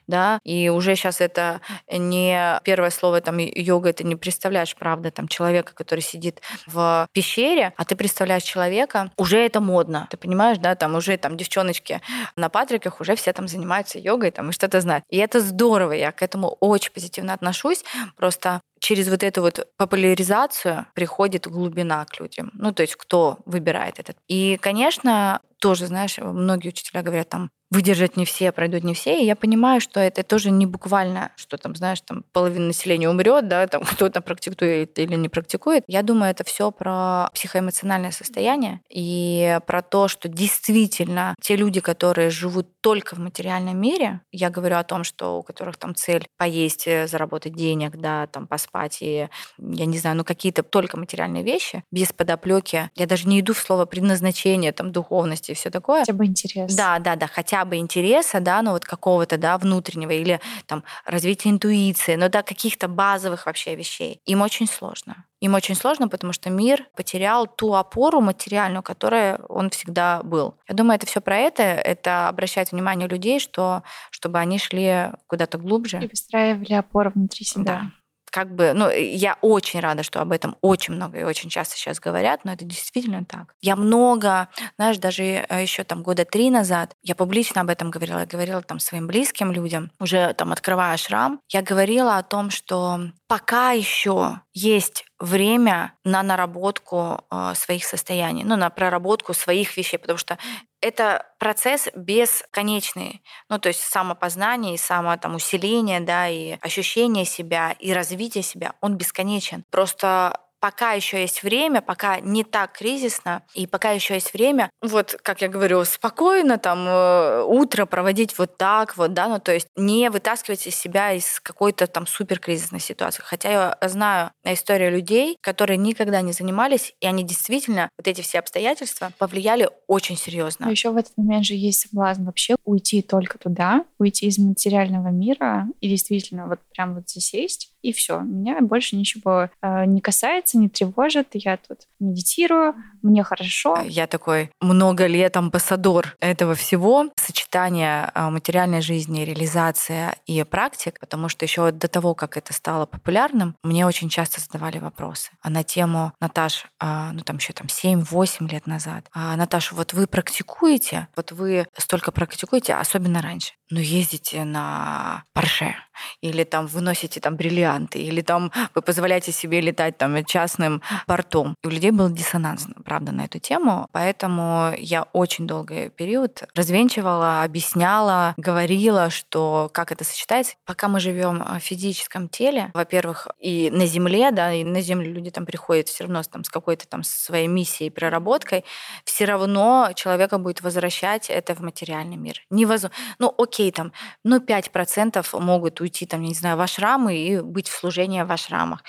да, и уже сейчас это не первое слово там йога, это не представляешь, правда, там человека, который сидит в пещере, а ты представляешь человека, уже это модно, ты понимаешь, да, там уже там девчоночки на Патриках уже все там занимаются йогой там и что-то знают. И это здорово, я к этому очень позитивно отношусь, просто через вот эту вот популяризацию приходит глубина к людям. Ну, то есть кто выбирает этот. И, конечно, тоже, знаешь, многие учителя говорят там, выдержать не все, пройдут не все. И я понимаю, что это тоже не буквально, что там, знаешь, там половина населения умрет, да, там (laughs) кто-то практикует или не практикует. Я думаю, это все про психоэмоциональное состояние и про то, что действительно те люди, которые живут только в материальном мире, я говорю о том, что у которых там цель поесть, э, заработать денег, да, там поспать и, я не знаю, ну какие-то только материальные вещи, без подоплеки. Я даже не иду в слово предназначение, там, духовности и все такое. Хотя бы интерес. Да, да, да, хотя хотя бы интереса, да, ну вот какого-то, да, внутреннего или там развития интуиции, но да, каких-то базовых вообще вещей. Им очень сложно. Им очень сложно, потому что мир потерял ту опору материальную, которая он всегда был. Я думаю, это все про это. Это обращает внимание людей, что чтобы они шли куда-то глубже. И выстраивали опору внутри себя. Да как бы, ну, я очень рада, что об этом очень много и очень часто сейчас говорят, но это действительно так. Я много, знаешь, даже э, еще там года три назад, я публично об этом говорила, я говорила там своим близким людям, уже там открывая шрам, я говорила о том, что пока еще есть время на наработку э, своих состояний, ну, на проработку своих вещей, потому что это процесс бесконечный. Ну, то есть самопознание и само там, усиление, да, и ощущение себя, и развитие себя, он бесконечен. Просто пока еще есть время, пока не так кризисно, и пока еще есть время, вот, как я говорю, спокойно там э, утро проводить вот так вот, да, ну, то есть не вытаскивать из себя из какой-то там суперкризисной ситуации. Хотя я знаю историю людей, которые никогда не занимались, и они действительно, вот эти все обстоятельства повлияли очень серьезно. Но еще в этот момент же есть соблазн вообще уйти только туда, уйти из материального мира и действительно вот прям вот засесть и все. Меня больше ничего э, не касается, не тревожит. Я тут медитирую, мне хорошо. Я такой много лет амбассадор этого всего, сочетание э, материальной жизни, реализация и практик, потому что еще до того, как это стало популярным, мне очень часто задавали вопросы а на тему, Наташ, э, ну там еще там 7-8 лет назад, а, Наташа, вот вы практикуете, вот вы столько практикуете, особенно раньше, но ездите на Порше или там выносите там бриллиант бриллианты, или там вы позволяете себе летать там частным портом. И у людей был диссонанс, правда, на эту тему, поэтому я очень долгий период развенчивала, объясняла, говорила, что как это сочетается. Пока мы живем в физическом теле, во-первых, и на Земле, да, и на Землю люди там приходят все равно там, с какой-то там своей миссией, проработкой, все равно человека будет возвращать это в материальный мир. Невозможно. Ну, окей, там, ну, 5% могут уйти, там, не знаю, в ашрамы и быть в служении в ашрамах.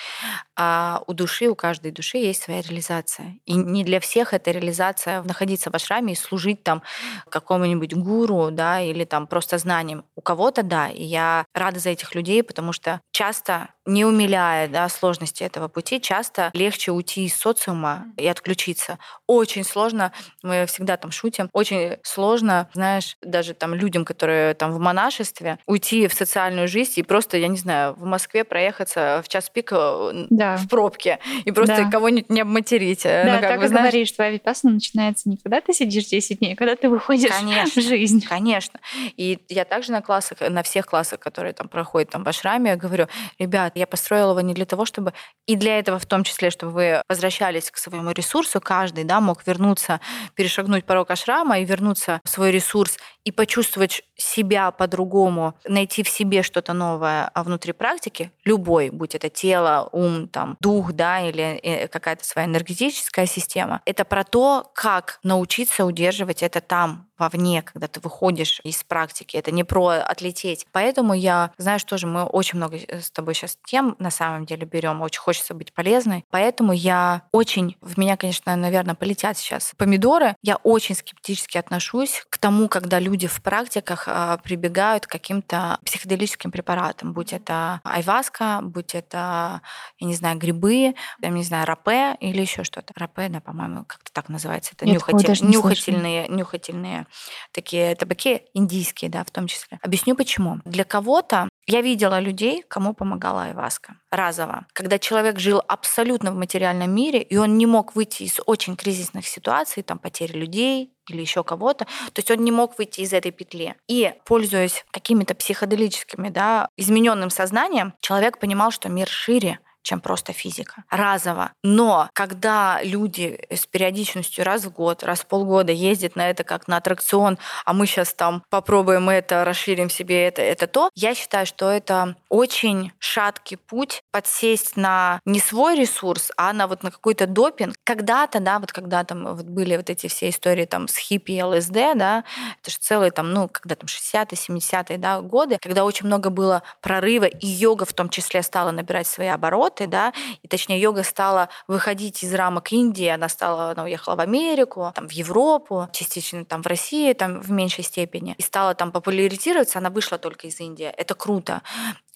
А у души, у каждой души есть своя реализация. И не для всех эта реализация находиться в ашраме и служить там какому-нибудь гуру, да, или там просто знанием. У кого-то да, и я рада за этих людей, потому что часто не умиляя да, сложности этого пути, часто легче уйти из социума и отключиться. Очень сложно, мы всегда там шутим, очень сложно, знаешь, даже там людям, которые там в монашестве, уйти в социальную жизнь и просто, я не знаю, в Москве проехаться в час пик э, да. в пробке и просто да. кого-нибудь не обматерить. Э, да, ну, как бы, знаешь... говоришь, твоя випасана начинается не когда ты сидишь 10 дней, а когда ты выходишь конечно, в жизнь. Конечно. И я также на классах, на всех классах, которые там проходят там в Ашраме, говорю, ребят, я построила его не для того, чтобы... И для этого в том числе, чтобы вы возвращались к своему ресурсу, каждый да, мог вернуться, перешагнуть порог ашрама и вернуться в свой ресурс и почувствовать себя по-другому, найти в себе что-то новое а внутри практики, любой, будь это тело, ум, там, дух, да, или э, какая-то своя энергетическая система, это про то, как научиться удерживать это там, вовне, когда ты выходишь из практики. Это не про отлететь. Поэтому я, знаешь, тоже мы очень много с тобой сейчас тем на самом деле берем. Очень хочется быть полезной. Поэтому я очень, в меня, конечно, наверное, полетят сейчас помидоры. Я очень скептически отношусь к тому, когда люди в практиках а, прибегают к каким-то психоделическим препаратам, будь это айваска, будь это, я не знаю, грибы, я не знаю, рапе или еще что-то. Рапе, да, по-моему, как-то так называется. Это нюхатель, нюхательные, нюхательные такие табаки индийские, да, в том числе. Объясню почему. Для кого-то я видела людей, кому помогала айваска. Разово. Когда человек жил абсолютно в материальном мире, и он не мог выйти из очень кризисных ситуаций, там потери людей, или еще кого-то. То есть он не мог выйти из этой петли. И, пользуясь какими-то психоделическими, да, измененным сознанием, человек понимал, что мир шире, чем просто физика. Разово. Но когда люди с периодичностью раз в год, раз в полгода ездят на это как на аттракцион, а мы сейчас там попробуем это, расширим себе это, это то, я считаю, что это очень шаткий путь подсесть на не свой ресурс, а на вот на какой-то допинг. Когда-то, да, вот когда там вот были вот эти все истории там с хиппи и ЛСД, да, это же целые там, ну, когда там 60-е, 70-е, да, годы, когда очень много было прорыва, и йога в том числе стала набирать свои обороты, работы, да, и точнее йога стала выходить из рамок Индии, она стала, она уехала в Америку, там, в Европу, частично там в России, там в меньшей степени, и стала там популяризироваться, она вышла только из Индии. Это круто.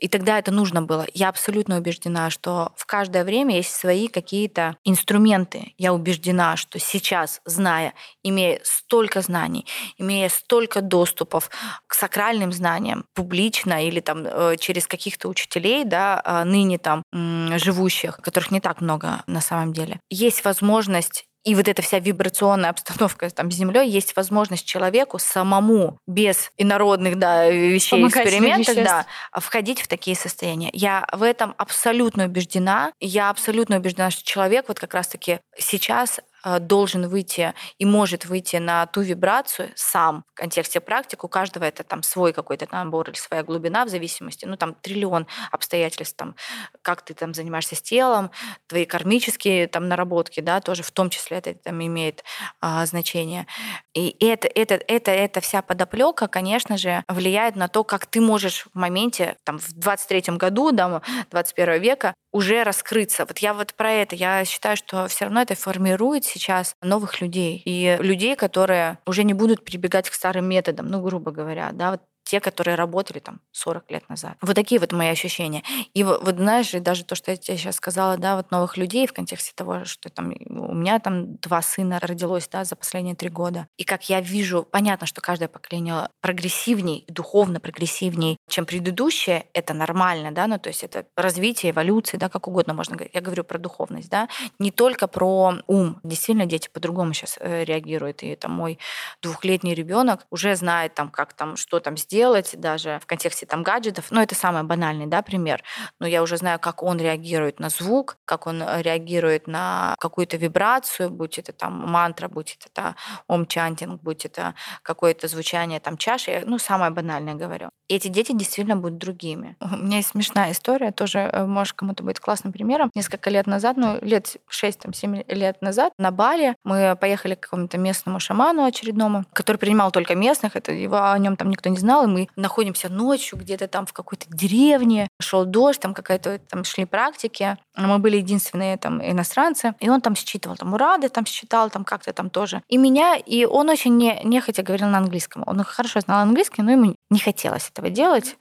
И тогда это нужно было. Я абсолютно убеждена, что в каждое время есть свои какие-то инструменты. Я убеждена, что сейчас, зная, имея столько знаний, имея столько доступов к сакральным знаниям, публично или там э, через каких-то учителей, да, а ныне там живущих, которых не так много на самом деле, есть возможность и вот эта вся вибрационная обстановка там с землей, есть возможность человеку самому без инородных да, вещей, экспериментов, да, входить в такие состояния. Я в этом абсолютно убеждена. Я абсолютно убеждена, что человек вот как раз-таки сейчас должен выйти и может выйти на ту вибрацию сам в контексте практик. У каждого это там свой какой-то набор или своя глубина в зависимости. Ну, там триллион обстоятельств, там, как ты там занимаешься с телом, твои кармические там наработки, да, тоже в том числе это там имеет а, значение. И это, это, это, это вся подоплека, конечно же, влияет на то, как ты можешь в моменте, там, в 23 году, да, 21 века уже раскрыться. Вот я вот про это, я считаю, что все равно это формирует сейчас новых людей. И людей, которые уже не будут прибегать к старым методам, ну, грубо говоря, да, вот те, которые работали там 40 лет назад. Вот такие вот мои ощущения. И вот, знаешь, даже то, что я тебе сейчас сказала, да, вот новых людей в контексте того, что там у меня там два сына родилось, да, за последние три года. И как я вижу, понятно, что каждое поколение прогрессивней, духовно прогрессивней, чем предыдущее, это нормально, да, ну то есть это развитие, эволюция, да, как угодно можно говорить. Я говорю про духовность, да, не только про ум. Действительно, дети по-другому сейчас э, реагируют. И там мой двухлетний ребенок уже знает там, как там, что там сделать, сделать, даже в контексте там гаджетов. Ну, это самый банальный, да, пример. Но я уже знаю, как он реагирует на звук, как он реагирует на какую-то вибрацию, будь это там мантра, будь это ом-чантинг, будь это какое-то звучание там чаши. Ну, самое банальное говорю. И эти дети действительно будут другими. У меня есть смешная история, тоже, э, может, кому-то будет классным примером. Несколько лет назад, ну, лет 6-7 лет назад на Бали мы поехали к какому-то местному шаману очередному, который принимал только местных, это его, о нем там никто не знал, и мы находимся ночью где-то там в какой-то деревне, шел дождь, там какая-то там шли практики, мы были единственные там иностранцы, и он там считывал, там урады там считал, там как-то там тоже. И меня, и он очень не, нехотя говорил на английском. Он хорошо знал английский, но ему не хотелось этого делать.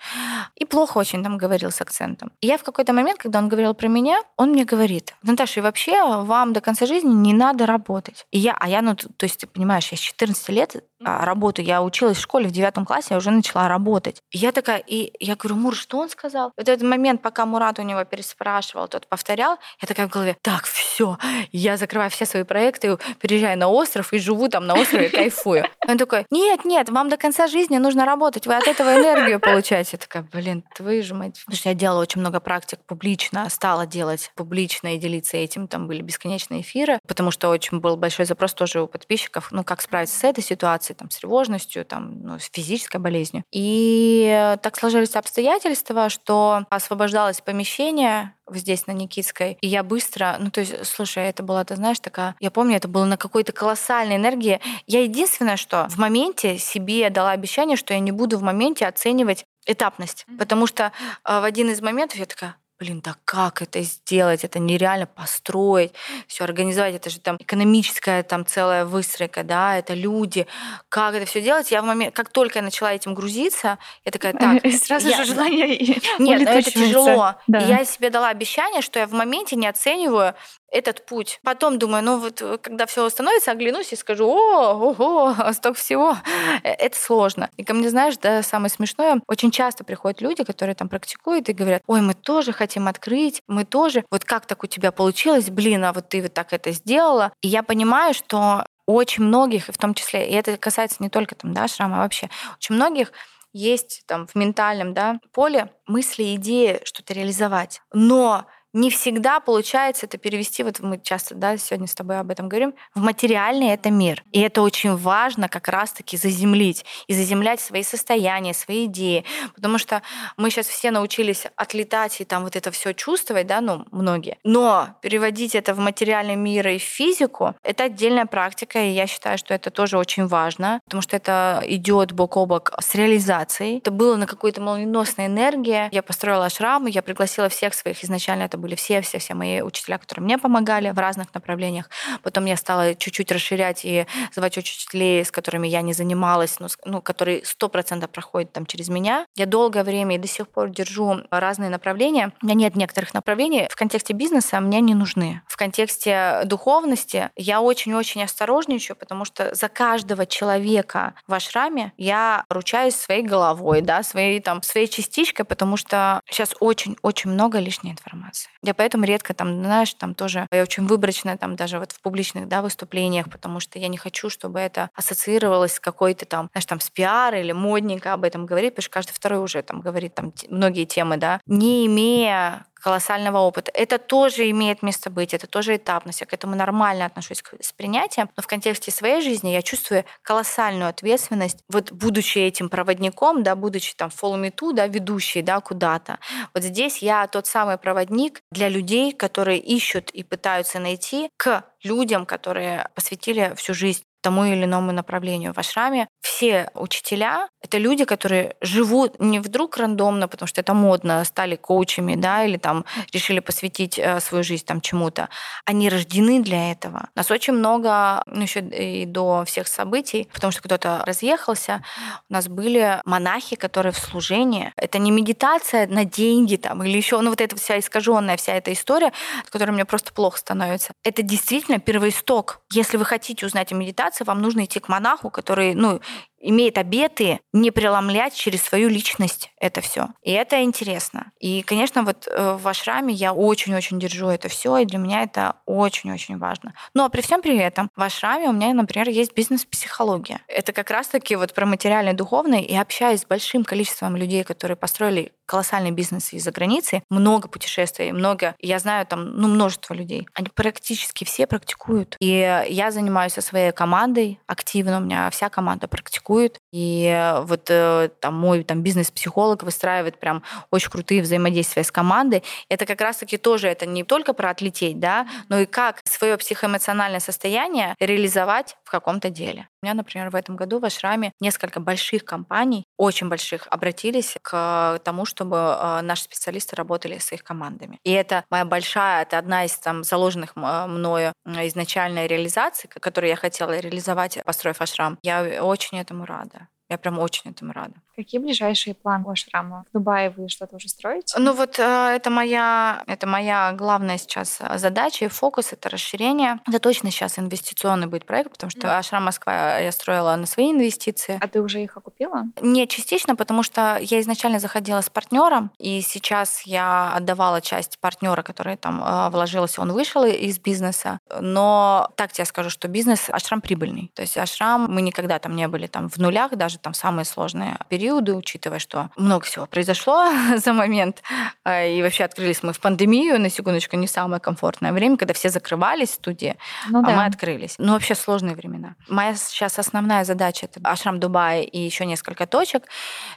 И плохо очень там говорил с акцентом. И я в какой-то момент, когда он говорил про меня, он мне говорит, Наташа, и вообще вам до конца жизни не надо работать. И я, а я, ну, то есть, ты понимаешь, я с 14 лет а, работаю. Я училась в школе в девятом классе, я уже начала работать. И я такая, и я говорю, Мур, что он сказал? Вот этот момент, пока Мурат у него переспрашивал, тот повторял, я такая в голове, так, все, я закрываю все свои проекты, переезжаю на остров и живу там на острове, кайфую. (laughs) Он такой, нет, нет, вам до конца жизни нужно работать, вы от этого энергию получаете. Я такая, блин, твою же мать. Потому что я делала очень много практик публично, стала делать публично и делиться этим, там были бесконечные эфиры, потому что очень был большой запрос тоже у подписчиков, ну, как справиться с этой ситуацией, ситуации, там, с тревожностью, там, ну, с физической болезнью. И так сложились обстоятельства, что освобождалось помещение здесь, на Никитской. И я быстро, ну, то есть, слушай, это была, ты знаешь, такая... Я помню, это было на какой-то колоссальной энергии. Я единственное, что в моменте себе дала обещание, что я не буду в моменте оценивать этапность. Потому что э, в один из моментов я такая, блин, да как это сделать? Это нереально построить, все организовать. Это же там экономическая там целая выстройка, да, это люди. Как это все делать? Я в момент, как только я начала этим грузиться, я такая, так... (laughs) Сразу я... же желание Нет, это тяжело. Да. И я себе дала обещание, что я в моменте не оцениваю этот путь. Потом думаю, ну вот э, когда все установится, оглянусь и скажу, о, ого, (laughs) столько всего. Э, это сложно. И ко мне, знаешь, да, самое смешное, очень часто приходят люди, которые там практикуют и говорят, ой, мы тоже хотим открыть, мы тоже, вот как так у тебя получилось, блин, а вот ты вот так это сделала. И я понимаю, что очень многих, в том числе, и это касается не только там, да, шрама, а вообще, очень многих есть там в ментальном да, поле мысли, идеи что-то реализовать. Но не всегда получается это перевести, вот мы часто да, сегодня с тобой об этом говорим, в материальный это мир. И это очень важно как раз-таки заземлить и заземлять свои состояния, свои идеи. Потому что мы сейчас все научились отлетать и там вот это все чувствовать, да, ну, многие. Но переводить это в материальный мир и в физику — это отдельная практика, и я считаю, что это тоже очень важно, потому что это идет бок о бок с реализацией. Это было на какой-то молниеносной энергии. Я построила шрам, я пригласила всех своих изначально это были все-все-все мои учителя, которые мне помогали в разных направлениях. Потом я стала чуть-чуть расширять и звать учителей, с которыми я не занималась, но, ну, которые сто процентов проходят там через меня. Я долгое время и до сих пор держу разные направления. У меня нет некоторых направлений в контексте бизнеса мне не нужны. В контексте духовности я очень-очень осторожничаю, потому что за каждого человека в ашраме я ручаюсь своей головой, да, своей, там, своей частичкой, потому что сейчас очень-очень много лишней информации. Я поэтому редко там, знаешь, там тоже я очень выборочная там даже вот в публичных да, выступлениях, потому что я не хочу, чтобы это ассоциировалось с какой-то там, знаешь, там с пиар или модненько об этом говорить, потому что каждый второй уже там говорит там многие темы, да, не имея колоссального опыта. Это тоже имеет место быть, это тоже этапность. Я к этому нормально отношусь с принятием, но в контексте своей жизни я чувствую колоссальную ответственность, вот будучи этим проводником, да, будучи там follow да, ведущей, да, куда-то. Вот здесь я тот самый проводник для людей, которые ищут и пытаются найти к людям, которые посвятили всю жизнь тому или иному направлению в ашраме. Все учителя — это люди, которые живут не вдруг рандомно, потому что это модно, стали коучами, да, или там решили посвятить э, свою жизнь там чему-то. Они рождены для этого. Нас очень много, ну, еще и до всех событий, потому что кто-то разъехался, у нас были монахи, которые в служении. Это не медитация на деньги там, или еще, ну, вот эта вся искаженная вся эта история, от которой мне просто плохо становится. Это действительно первоисток. Если вы хотите узнать о медитации, вам нужно идти к монаху, который, ну, имеет обеты не преломлять через свою личность это все. И это интересно. И, конечно, вот э, в ашраме я очень-очень держу это все, и для меня это очень-очень важно. Но при всем при этом в ашраме у меня, например, есть бизнес-психология. Это как раз-таки вот про материальное духовное, и общаясь с большим количеством людей, которые построили колоссальный бизнес из-за границы, много путешествий, много, я знаю там, ну, множество людей. Они практически все практикуют. И я занимаюсь со своей командой активно, у меня вся команда практикует атакует и вот э, там мой там бизнес-психолог выстраивает прям очень крутые взаимодействия с командой. Это как раз-таки тоже, это не только про отлететь, да, но и как свое психоэмоциональное состояние реализовать в каком-то деле. У меня, например, в этом году в Ашраме несколько больших компаний, очень больших, обратились к тому, чтобы э, наши специалисты работали с их командами. И это моя большая, это одна из там заложенных мною изначальной реализации, которую я хотела реализовать, построив Ашрам. Я очень этому рада. Я прям очень этому рада. Какие ближайшие планы у Ашрама? В Дубае вы что-то уже строите? Ну вот э, это моя, это моя главная сейчас э, задача и фокус, это расширение. Это точно сейчас инвестиционный будет проект, потому что mm. Ашрам Москва я строила на свои инвестиции. А ты уже их окупила? Не частично, потому что я изначально заходила с партнером, и сейчас я отдавала часть партнера, который там э, вложился, он вышел из бизнеса. Но так тебе скажу, что бизнес Ашрам прибыльный. То есть Ашрам, мы никогда там не были там в нулях, даже там самые сложные периоды учитывая, что много всего произошло (laughs) за момент, э, и вообще открылись мы в пандемию, на секундочку, не самое комфортное время, когда все закрывались в студии, ну, а да. мы открылись. Ну, вообще сложные времена. Моя сейчас основная задача — это Ашрам Дубай и еще несколько точек.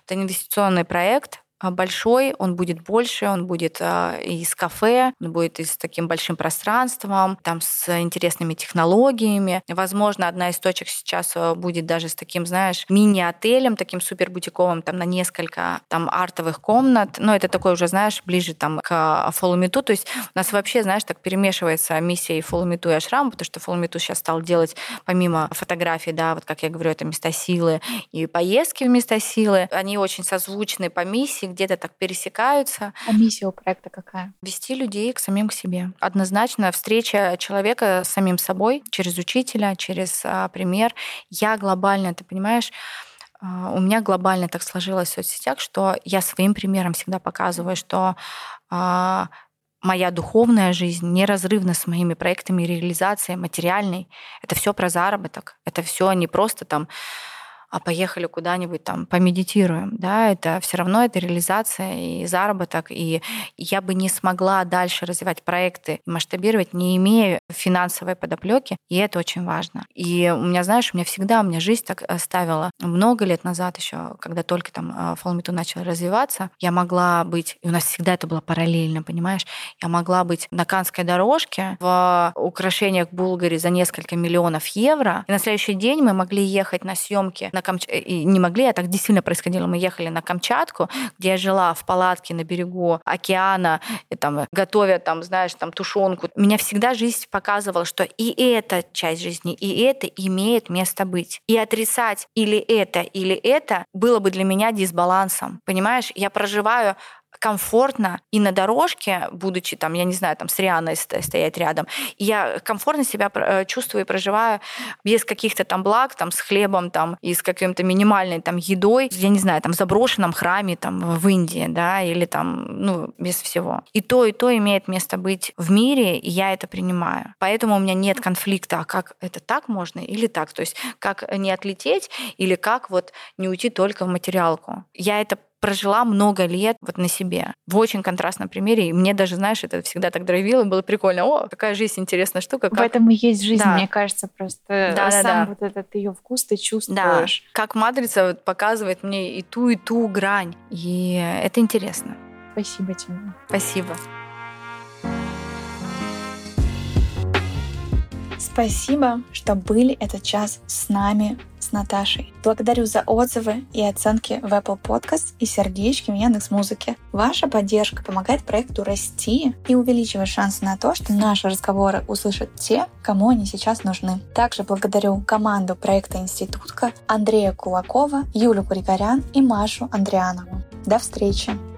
Это инвестиционный проект, а, большой, он будет больше, он будет а, из кафе, он будет с таким большим пространством, там с интересными технологиями. Возможно, одна из точек сейчас а, будет даже с таким, знаешь, мини-отелем, таким супер бутиковым, там на несколько там артовых комнат. Но это такой уже, знаешь, ближе там к фолумиту. То есть у нас вообще, знаешь, так перемешивается миссия и фолумиту и ашрам, потому что фолумиту сейчас стал делать помимо фотографий, да, вот как я говорю, это места силы и поездки в места силы. Они очень созвучны по миссии, миссии где-то так пересекаются. А миссия у проекта какая? Вести людей к самим к себе. Однозначно встреча человека с самим собой через учителя, через а, пример. Я глобально, ты понимаешь, а, у меня глобально так сложилось в соцсетях, что я своим примером всегда показываю, что а, моя духовная жизнь неразрывна с моими проектами реализации материальной. Это все про заработок. Это все не просто там а поехали куда-нибудь там помедитируем, да, это все равно это реализация и заработок, и я бы не смогла дальше развивать проекты, масштабировать, не имея финансовой подоплеки, и это очень важно. И у меня, знаешь, у меня всегда, у меня жизнь так э, ставила. Много лет назад еще, когда только там Фолмиту начал развиваться, я могла быть, и у нас всегда это было параллельно, понимаешь, я могла быть на Канской дорожке в украшениях Булгари за несколько миллионов евро, и на следующий день мы могли ехать на съемки на Камч... Э, и не могли, а так действительно происходило. Мы ехали на Камчатку, где я жила в палатке на берегу океана, и там готовя там, знаешь, там тушенку. Меня всегда жизнь показывала, что и эта часть жизни, и это имеет место быть. И отрицать или это, или это было бы для меня дисбалансом. Понимаешь, я проживаю комфортно и на дорожке, будучи там, я не знаю, там с Рианой стоять рядом, я комфортно себя э, чувствую и проживаю без каких-то там благ, там с хлебом, там и с каким-то минимальной там едой, я не знаю, там в заброшенном храме там в Индии, да, или там, ну, без всего. И то, и то имеет место быть в мире, и я это принимаю. Поэтому у меня нет конфликта, а как это так можно или так, то есть как не отлететь или как вот не уйти только в материалку. Я это прожила много лет вот на себе. В очень контрастном примере. И мне даже, знаешь, это всегда так драйвило, было прикольно. О, какая жизнь интересная штука. Как... В этом и есть жизнь, да. мне кажется, просто да, сам да, да. вот этот ее вкус ты чувствуешь. Да. Как матрица вот показывает мне и ту, и ту грань. И это интересно. Спасибо тебе. Спасибо. Спасибо, что были этот час с нами, с Наташей. Благодарю за отзывы и оценки в Apple Podcast и сердечки в Яндекс Музыке. Ваша поддержка помогает проекту расти и увеличивать шансы на то, что наши разговоры услышат те, кому они сейчас нужны. Также благодарю команду проекта «Институтка» Андрея Кулакова, Юлю Григорян и Машу Андрианову. До встречи!